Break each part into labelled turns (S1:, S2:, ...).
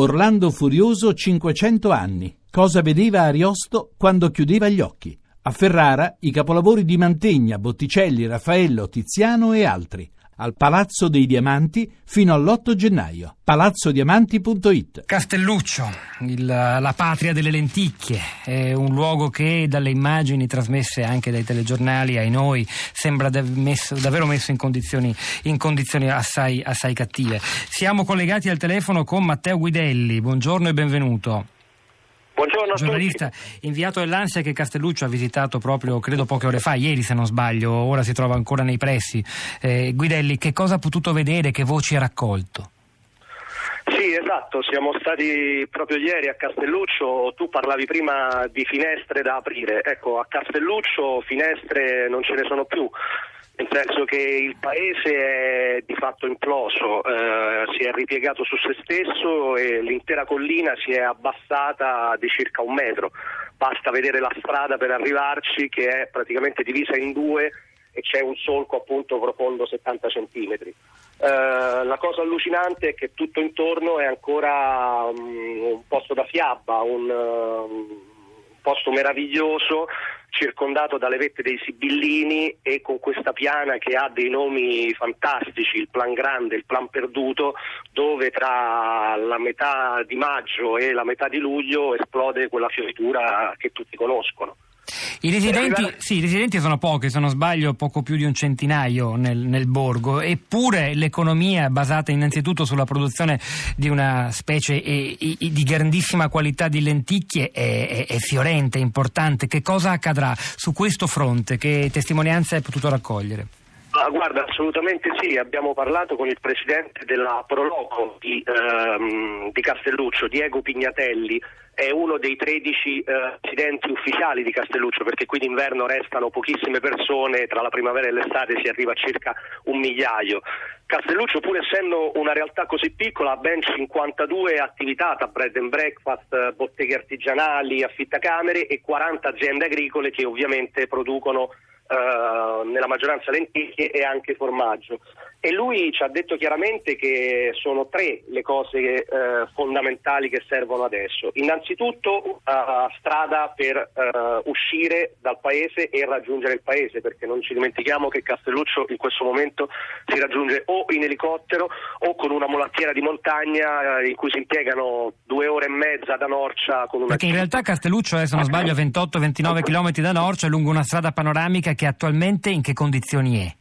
S1: Orlando Furioso 500 anni. Cosa vedeva Ariosto quando chiudeva gli occhi? A Ferrara i capolavori di Mantegna, Botticelli, Raffaello, Tiziano e altri al Palazzo dei Diamanti fino all'8 gennaio. palazzodiamanti.it
S2: Castelluccio, il, la patria delle lenticchie, è un luogo che dalle immagini trasmesse anche dai telegiornali ai noi sembra messo, davvero messo in condizioni, in condizioni assai, assai cattive. Siamo collegati al telefono con Matteo Guidelli, buongiorno e benvenuto.
S3: Buongiorno
S2: giornalista inviato dell'Ansia che Castelluccio ha visitato proprio, credo poche ore fa, ieri se non sbaglio, ora si trova ancora nei pressi. Eh, Guidelli, che cosa ha potuto vedere, che voci ha raccolto?
S3: Sì, esatto, siamo stati proprio ieri a Castelluccio, tu parlavi prima di finestre da aprire, ecco a Castelluccio finestre non ce ne sono più, nel senso che il paese è di fatto imploso, eh, si è ripiegato su se stesso e l'intera collina si è abbassata di circa un metro. Basta vedere la strada per arrivarci che è praticamente divisa in due e c'è un solco appunto profondo 70 centimetri. Eh, la cosa allucinante è che tutto intorno è ancora um, un posto da fiaba, un, un posto meraviglioso circondato dalle vette dei Sibillini e con questa piana che ha dei nomi fantastici, il plan grande, il plan perduto, dove tra la metà di maggio e la metà di luglio esplode quella fioritura che tutti conoscono.
S2: I residenti, sì, I residenti, sono pochi, se non sbaglio poco più di un centinaio nel, nel, borgo, eppure l'economia basata innanzitutto sulla produzione di una specie e, e, di grandissima qualità di lenticchie è, è, è fiorente, importante. Che cosa accadrà su questo fronte? Che testimonianze hai potuto raccogliere?
S3: Ah, guarda, assolutamente sì, abbiamo parlato con il presidente della Proloco di, ehm, di Castelluccio, Diego Pignatelli, è uno dei 13 eh, residenti ufficiali di Castelluccio perché qui d'inverno restano pochissime persone, tra la primavera e l'estate si arriva a circa un migliaio. Castelluccio, pur essendo una realtà così piccola, ha ben 52 attività tra bread and breakfast, botteghe artigianali, affittacamere e 40 aziende agricole che ovviamente producono Uh, nella maggioranza lenticchie e anche formaggio. E lui ci ha detto chiaramente che sono tre le cose uh, fondamentali che servono adesso. Innanzitutto una strada per uh, uscire dal paese e raggiungere il paese, perché non ci dimentichiamo che Castelluccio in questo momento si raggiunge o in elicottero o con una mulattiera di montagna in cui si impiegano due ore e mezza da Norcia con una...
S2: Perché in realtà Castelluccio è, se non sbaglio, a 28-29 km da Norcia lungo una strada panoramica che attualmente in che condizioni è?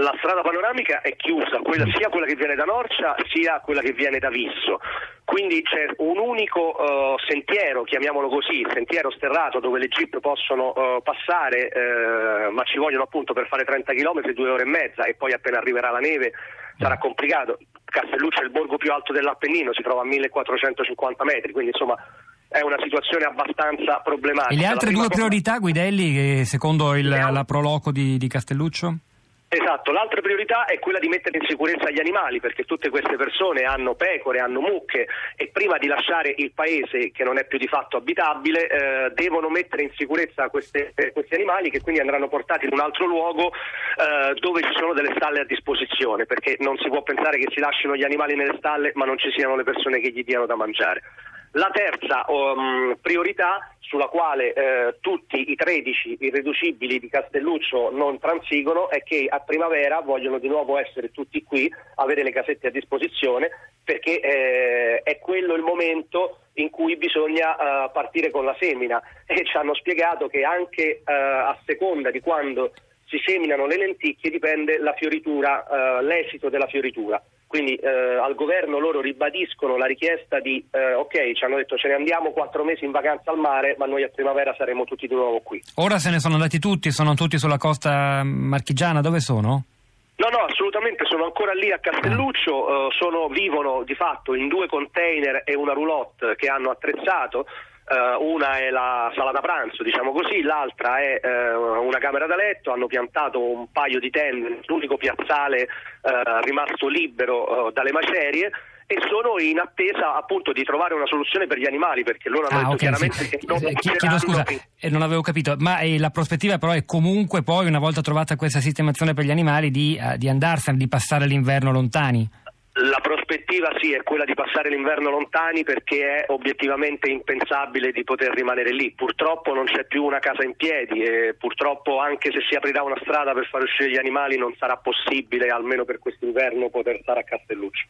S3: La strada panoramica è chiusa, quella, sia quella che viene da Norcia sia quella che viene da Visso. Quindi c'è un unico uh, sentiero, chiamiamolo così, sentiero sterrato dove le jeep possono uh, passare, uh, ma ci vogliono appunto per fare 30 km due ore e mezza e poi appena arriverà la neve sarà complicato. Castelluccio è il borgo più alto dell'Appennino, si trova a 1450 metri, quindi insomma è una situazione abbastanza problematica.
S2: E le altre due priorità, Guidelli, secondo il, la proloco di, di Castelluccio?
S3: Esatto, l'altra priorità è quella di mettere in sicurezza gli animali perché tutte queste persone hanno pecore, hanno mucche e prima di lasciare il paese che non è più di fatto abitabile eh, devono mettere in sicurezza queste, eh, questi animali che quindi andranno portati in un altro luogo eh, dove ci sono delle stalle a disposizione perché non si può pensare che si lasciano gli animali nelle stalle ma non ci siano le persone che gli diano da mangiare. La terza um, priorità sulla quale eh, tutti i 13 irriducibili di Castelluccio non transigono è che a primavera vogliono di nuovo essere tutti qui, avere le casette a disposizione perché eh, è quello il momento in cui bisogna uh, partire con la semina e ci hanno spiegato che anche uh, a seconda di quando si seminano le lenticchie dipende la uh, l'esito della fioritura. Quindi eh, al governo loro ribadiscono la richiesta di, eh, ok, ci hanno detto ce ne andiamo quattro mesi in vacanza al mare, ma noi a primavera saremo tutti di nuovo qui.
S2: Ora se ne sono andati tutti, sono tutti sulla costa marchigiana, dove sono?
S3: No, no, assolutamente, sono ancora lì a Castelluccio, eh, sono, vivono di fatto in due container e una roulotte che hanno attrezzato. Uh, una è la sala da pranzo, diciamo così, l'altra è uh, una camera da letto, hanno piantato un paio di tende, l'unico piazzale uh, rimasto libero dalle macerie e sono in attesa appunto di trovare una soluzione per gli animali perché loro hanno ah, detto okay, chiaramente sì. che non
S2: eh, chiedo scusa, eh, non avevo capito, ma eh, la prospettiva però è comunque poi una volta trovata questa sistemazione per gli animali di, uh, di andarsene, di passare l'inverno lontani?
S3: Prospettiva sì è quella di passare l'inverno lontani perché è obiettivamente impensabile di poter rimanere lì. Purtroppo non c'è più una casa in piedi e purtroppo anche se si aprirà una strada per far uscire gli animali non sarà possibile almeno per quest'inverno poter stare a Castelluccio.